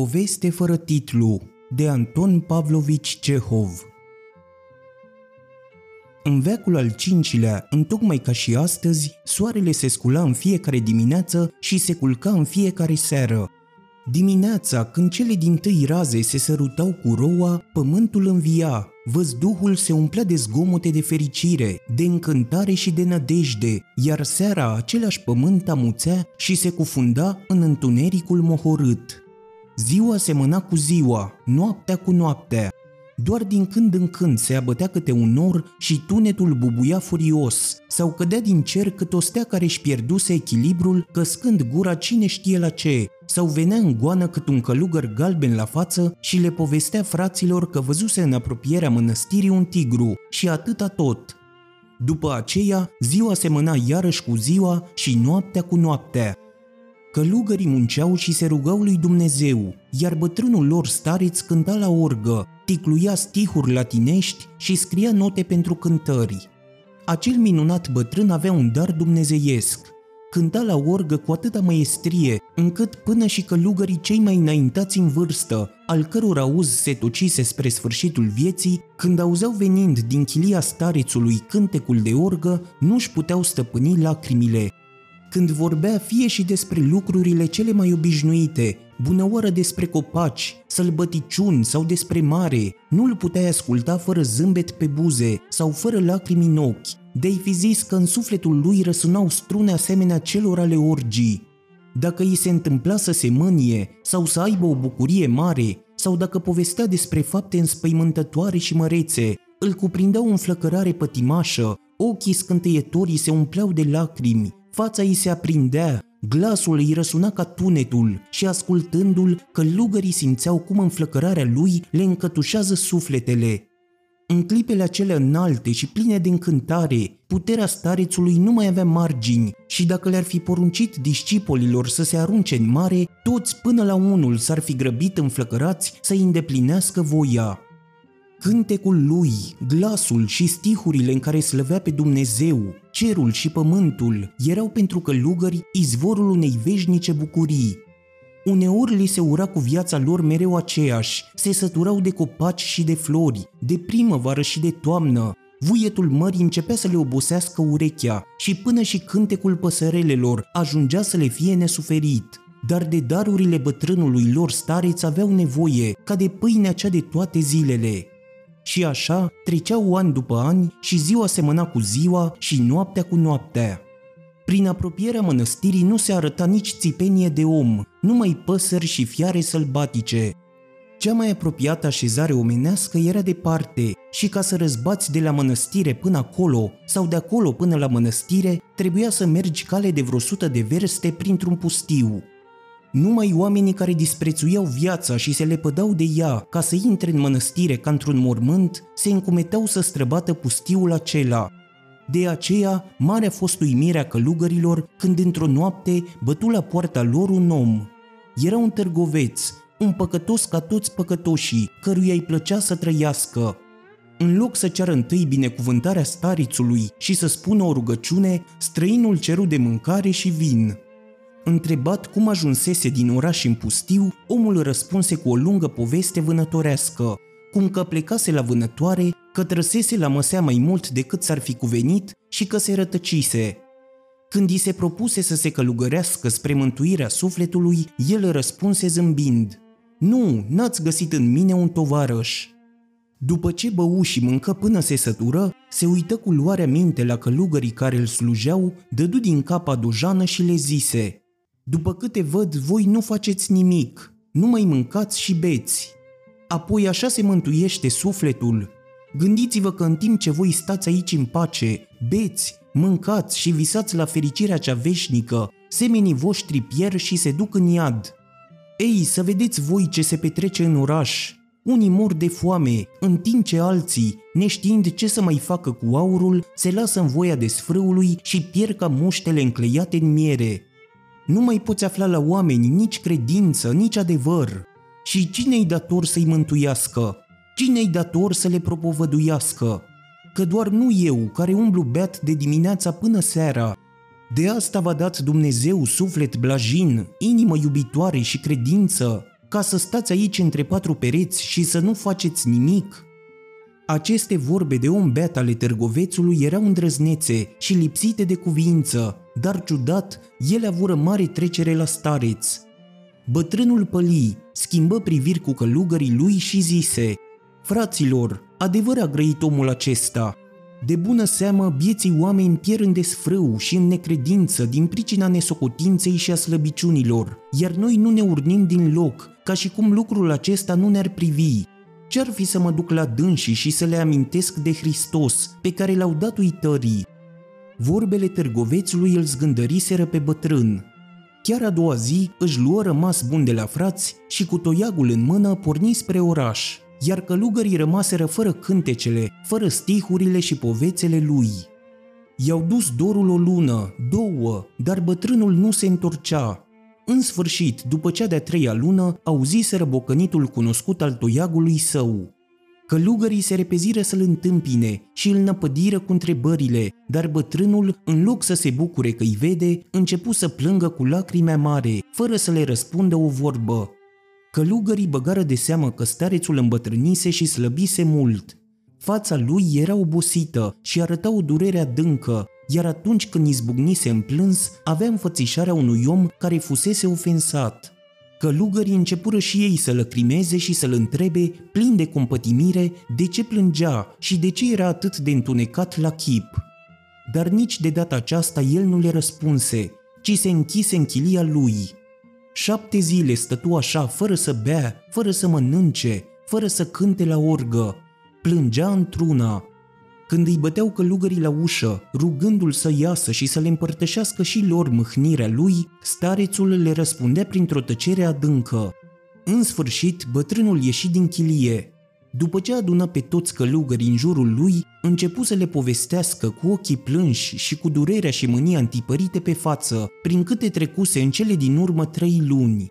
Poveste fără titlu de Anton Pavlovici Cehov În veacul al cincilea, întocmai ca și astăzi, soarele se scula în fiecare dimineață și se culca în fiecare seară. Dimineața, când cele din tâi raze se sărutau cu roa, pământul învia, văzduhul se umplea de zgomote de fericire, de încântare și de nădejde, iar seara același pământ amuțea și se cufunda în întunericul mohorât. Ziua semăna cu ziua, noaptea cu noaptea. Doar din când în când se abătea câte un nor și tunetul bubuia furios, sau cădea din cer cât o stea care își pierduse echilibrul, căscând gura cine știe la ce, sau venea în goană cât un călugăr galben la față și le povestea fraților că văzuse în apropierea mănăstirii un tigru și atâta tot. După aceea, ziua semăna iarăși cu ziua și noaptea cu noaptea, Călugării munceau și se rugau lui Dumnezeu, iar bătrânul lor stareț cânta la orgă, ticluia stihuri latinești și scria note pentru cântări. Acel minunat bătrân avea un dar dumnezeiesc. Cânta la orgă cu atâta măiestrie, încât până și călugării cei mai înaintați în vârstă, al căror auz se tocise spre sfârșitul vieții, când auzeau venind din chilia starețului cântecul de orgă, nu-și puteau stăpâni lacrimile când vorbea fie și despre lucrurile cele mai obișnuite, bunăoară despre copaci, sălbăticiuni sau despre mare, nu-l puteai asculta fără zâmbet pe buze sau fără lacrimi în ochi. De-ai fi zis că în sufletul lui răsunau strune asemenea celor ale orgii. Dacă îi se întâmpla să se mânie sau să aibă o bucurie mare, sau dacă povestea despre fapte înspăimântătoare și mărețe, îl cuprindeau o înflăcărare pătimașă, ochii scânteietorii se umpleau de lacrimi, Fața îi se aprindea, glasul îi răsuna ca tunetul și ascultându-l, călugării simțeau cum înflăcărarea lui le încătușează sufletele. În clipele acelea înalte și pline de încântare, puterea starețului nu mai avea margini și dacă le-ar fi poruncit discipolilor să se arunce în mare, toți până la unul s-ar fi grăbit înflăcărați să-i îndeplinească voia. Cântecul lui, glasul și stihurile în care slăvea pe Dumnezeu, cerul și pământul erau pentru călugări izvorul unei veșnice bucurii. Uneori li se ura cu viața lor mereu aceeași, se săturau de copaci și de flori, de primăvară și de toamnă. Vuietul mării începea să le obosească urechea și până și cântecul păsărelelor ajungea să le fie nesuferit. Dar de darurile bătrânului lor stareț aveau nevoie, ca de pâinea cea de toate zilele. Și așa treceau ani după ani și ziua semăna cu ziua și noaptea cu noaptea. Prin apropierea mănăstirii nu se arăta nici țipenie de om, numai păsări și fiare sălbatice. Cea mai apropiată așezare omenească era departe și ca să răzbați de la mănăstire până acolo sau de acolo până la mănăstire, trebuia să mergi cale de vreo sută de verste printr-un pustiu. Numai oamenii care disprețuiau viața și se lepădau de ea ca să intre în mănăstire ca într-un mormânt, se încumeteau să străbată pustiul acela. De aceea, mare a fost uimirea călugărilor când într-o noapte bătu la poarta lor un om. Era un târgoveț, un păcătos ca toți păcătoșii, căruia îi plăcea să trăiască. În loc să ceară întâi binecuvântarea starițului și să spună o rugăciune, străinul ceru de mâncare și vin. Întrebat cum ajunsese din oraș în pustiu, omul răspunse cu o lungă poveste vânătorească, cum că plecase la vânătoare, că trăsese la măsea mai mult decât s-ar fi cuvenit și că se rătăcise. Când i se propuse să se călugărească spre mântuirea sufletului, el răspunse zâmbind, Nu, n-ați găsit în mine un tovarăș. După ce bău și mâncă până se sătură, se uită cu luarea minte la călugării care îl slujeau, dădu din capa dojană și le zise – după câte văd, voi nu faceți nimic, nu mai mâncați și beți. Apoi așa se mântuiește sufletul. Gândiți-vă că în timp ce voi stați aici în pace, beți, mâncați și visați la fericirea cea veșnică, semenii voștri pierd și se duc în iad. Ei, să vedeți voi ce se petrece în oraș. Unii mor de foame, în timp ce alții, neștiind ce să mai facă cu aurul, se lasă în voia desfrâului și pierd ca muștele încleiate în miere. Nu mai poți afla la oameni nici credință, nici adevăr. Și cine-i dator să-i mântuiască? Cine-i dator să le propovăduiască? Că doar nu eu, care umblu beat de dimineața până seara. De asta v-a dat Dumnezeu suflet blajin, inimă iubitoare și credință. ca să stați aici între patru pereți și să nu faceți nimic?" Aceste vorbe de om beat ale târgovețului erau îndrăznețe și lipsite de cuvință, dar ciudat, ele avură mare trecere la stareț. Bătrânul păli, schimbă priviri cu călugării lui și zise Fraților, adevăr a grăit omul acesta. De bună seamă, bieții oameni pierd în desfrâu și în necredință din pricina nesocotinței și a slăbiciunilor, iar noi nu ne urnim din loc, ca și cum lucrul acesta nu ne-ar privi. Ce-ar fi să mă duc la dânsii și să le amintesc de Hristos, pe care l-au dat uitării? Vorbele târgovețului îl zgândăriseră pe bătrân. Chiar a doua zi își luă rămas bun de la frați și cu toiagul în mână porni spre oraș, iar călugării rămaseră fără cântecele, fără stihurile și povețele lui. I-au dus dorul o lună, două, dar bătrânul nu se întorcea. În sfârșit, după cea de-a treia lună, auziseră bocănitul cunoscut al toiagului său. Călugării se repeziră să-l întâmpine și îl năpădiră cu întrebările, dar bătrânul, în loc să se bucure că îi vede, începu să plângă cu lacrime mare, fără să le răspundă o vorbă. Călugării băgară de seamă că starețul îmbătrânise și slăbise mult. Fața lui era obosită și arăta o durere adâncă, iar atunci când izbucnise în plâns, avea înfățișarea unui om care fusese ofensat. Călugării începură și ei să lăcrimeze și să-l întrebe, plin de compătimire, de ce plângea și de ce era atât de întunecat la chip. Dar nici de data aceasta el nu le răspunse, ci se închise în chilia lui. Șapte zile stătu așa, fără să bea, fără să mănânce, fără să cânte la orgă. Plângea într-una, când îi băteau călugării la ușă, rugându-l să iasă și să le împărtășească și lor mâhnirea lui, starețul le răspundea printr-o tăcere adâncă. În sfârșit, bătrânul ieși din chilie. După ce adună pe toți călugării în jurul lui, începu să le povestească cu ochii plânși și cu durerea și mânia întipărite pe față, prin câte trecuse în cele din urmă trei luni.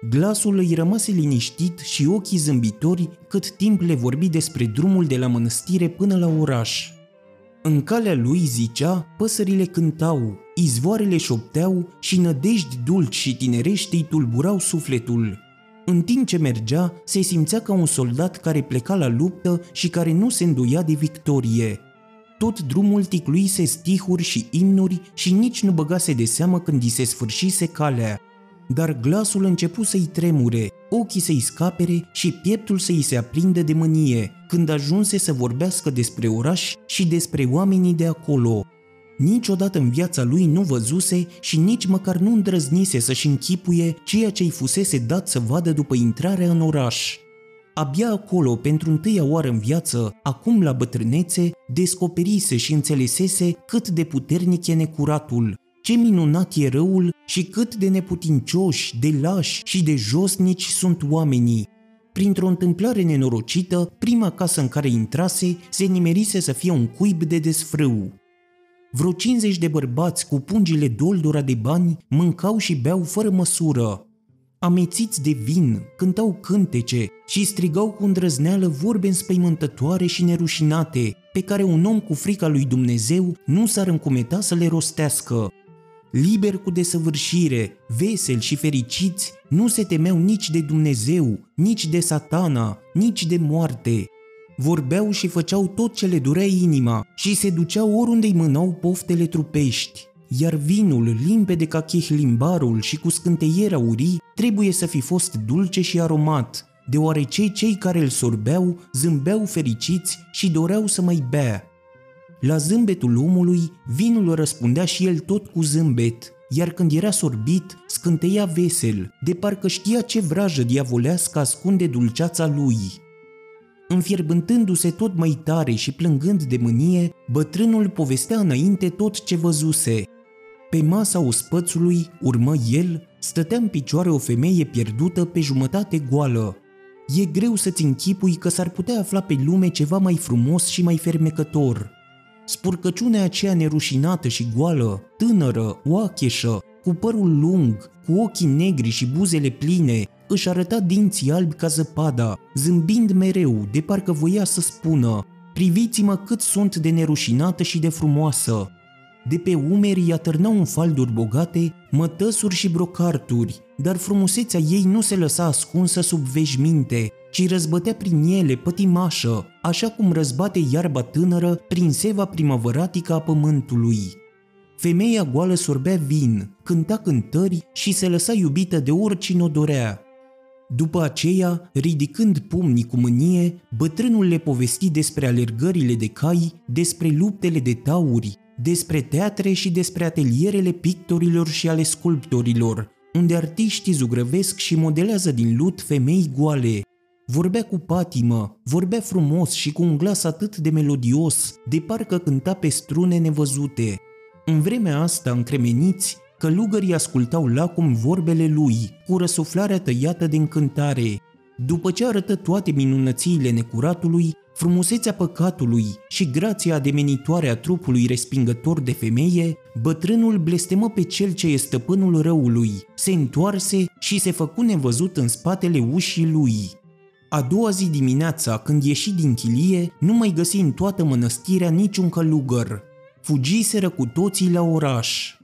Glasul îi rămase liniștit și ochii zâmbitori cât timp le vorbi despre drumul de la mănăstire până la oraș. În calea lui zicea, păsările cântau, izvoarele șopteau și nădejdi dulci și tinerești îi tulburau sufletul. În timp ce mergea, se simțea ca un soldat care pleca la luptă și care nu se înduia de victorie. Tot drumul ticluise stihuri și imnuri și nici nu băgase de seamă când i se sfârșise calea dar glasul începu să-i tremure, ochii să-i scapere și pieptul să-i se aprindă de mânie, când ajunse să vorbească despre oraș și despre oamenii de acolo. Niciodată în viața lui nu văzuse și nici măcar nu îndrăznise să-și închipuie ceea ce-i fusese dat să vadă după intrarea în oraș. Abia acolo, pentru întâia oară în viață, acum la bătrânețe, descoperise și înțelesese cât de puternic e necuratul, ce minunat e răul și cât de neputincioși, de lași și de josnici sunt oamenii. Printr-o întâmplare nenorocită, prima casă în care intrase se nimerise să fie un cuib de desfrâu. Vreo 50 de bărbați cu pungile doldora de bani mâncau și beau fără măsură. Amețiți de vin, cântau cântece și strigau cu îndrăzneală vorbe înspăimântătoare și nerușinate, pe care un om cu frica lui Dumnezeu nu s-ar încumeta să le rostească liberi cu desăvârșire, veseli și fericiți, nu se temeau nici de Dumnezeu, nici de satana, nici de moarte. Vorbeau și făceau tot ce le durea inima și se duceau oriunde îi mânau poftele trupești. Iar vinul, limpede ca chihlimbarul și cu scânteierea urii, trebuie să fi fost dulce și aromat, deoarece cei care îl sorbeau zâmbeau fericiți și doreau să mai bea. La zâmbetul omului, vinul răspundea și el tot cu zâmbet, iar când era sorbit, scânteia vesel, de parcă știa ce vrajă diavolească ascunde dulceața lui. Înfierbântându-se tot mai tare și plângând de mânie, bătrânul povestea înainte tot ce văzuse. Pe masa ospățului, urmă el, stătea în picioare o femeie pierdută pe jumătate goală. E greu să-ți închipui că s-ar putea afla pe lume ceva mai frumos și mai fermecător – Spurcăciunea aceea nerușinată și goală, tânără, oacheșă, cu părul lung, cu ochii negri și buzele pline, își arăta dinții albi ca zăpada, zâmbind mereu, de parcă voia să spună Priviți-mă cât sunt de nerușinată și de frumoasă. De pe umeri atârnau în falduri bogate mătăsuri și brocarturi, dar frumusețea ei nu se lăsa ascunsă sub veșminte, ci răzbătea prin ele pătimașă, așa cum răzbate iarba tânără prin seva primăvăratică a pământului. Femeia goală sorbea vin, cânta cântări și se lăsa iubită de oricine o dorea. După aceea, ridicând pumnii cu mânie, bătrânul le povesti despre alergările de cai, despre luptele de tauri, despre teatre și despre atelierele pictorilor și ale sculptorilor, unde artiștii zugrăvesc și modelează din lut femei goale. Vorbea cu patimă, vorbea frumos și cu un glas atât de melodios, de parcă cânta pe strune nevăzute. În vremea asta, încremeniți, călugării ascultau lacum vorbele lui, cu răsuflarea tăiată de încântare. După ce arătă toate minunățiile necuratului, frumusețea păcatului și grația ademenitoare a trupului respingător de femeie, bătrânul blestemă pe cel ce e stăpânul răului, se întoarse și se făcu nevăzut în spatele ușii lui. A doua zi dimineața, când ieși din chilie, nu mai găsi în toată mănăstirea niciun călugăr. Fugiseră cu toții la oraș.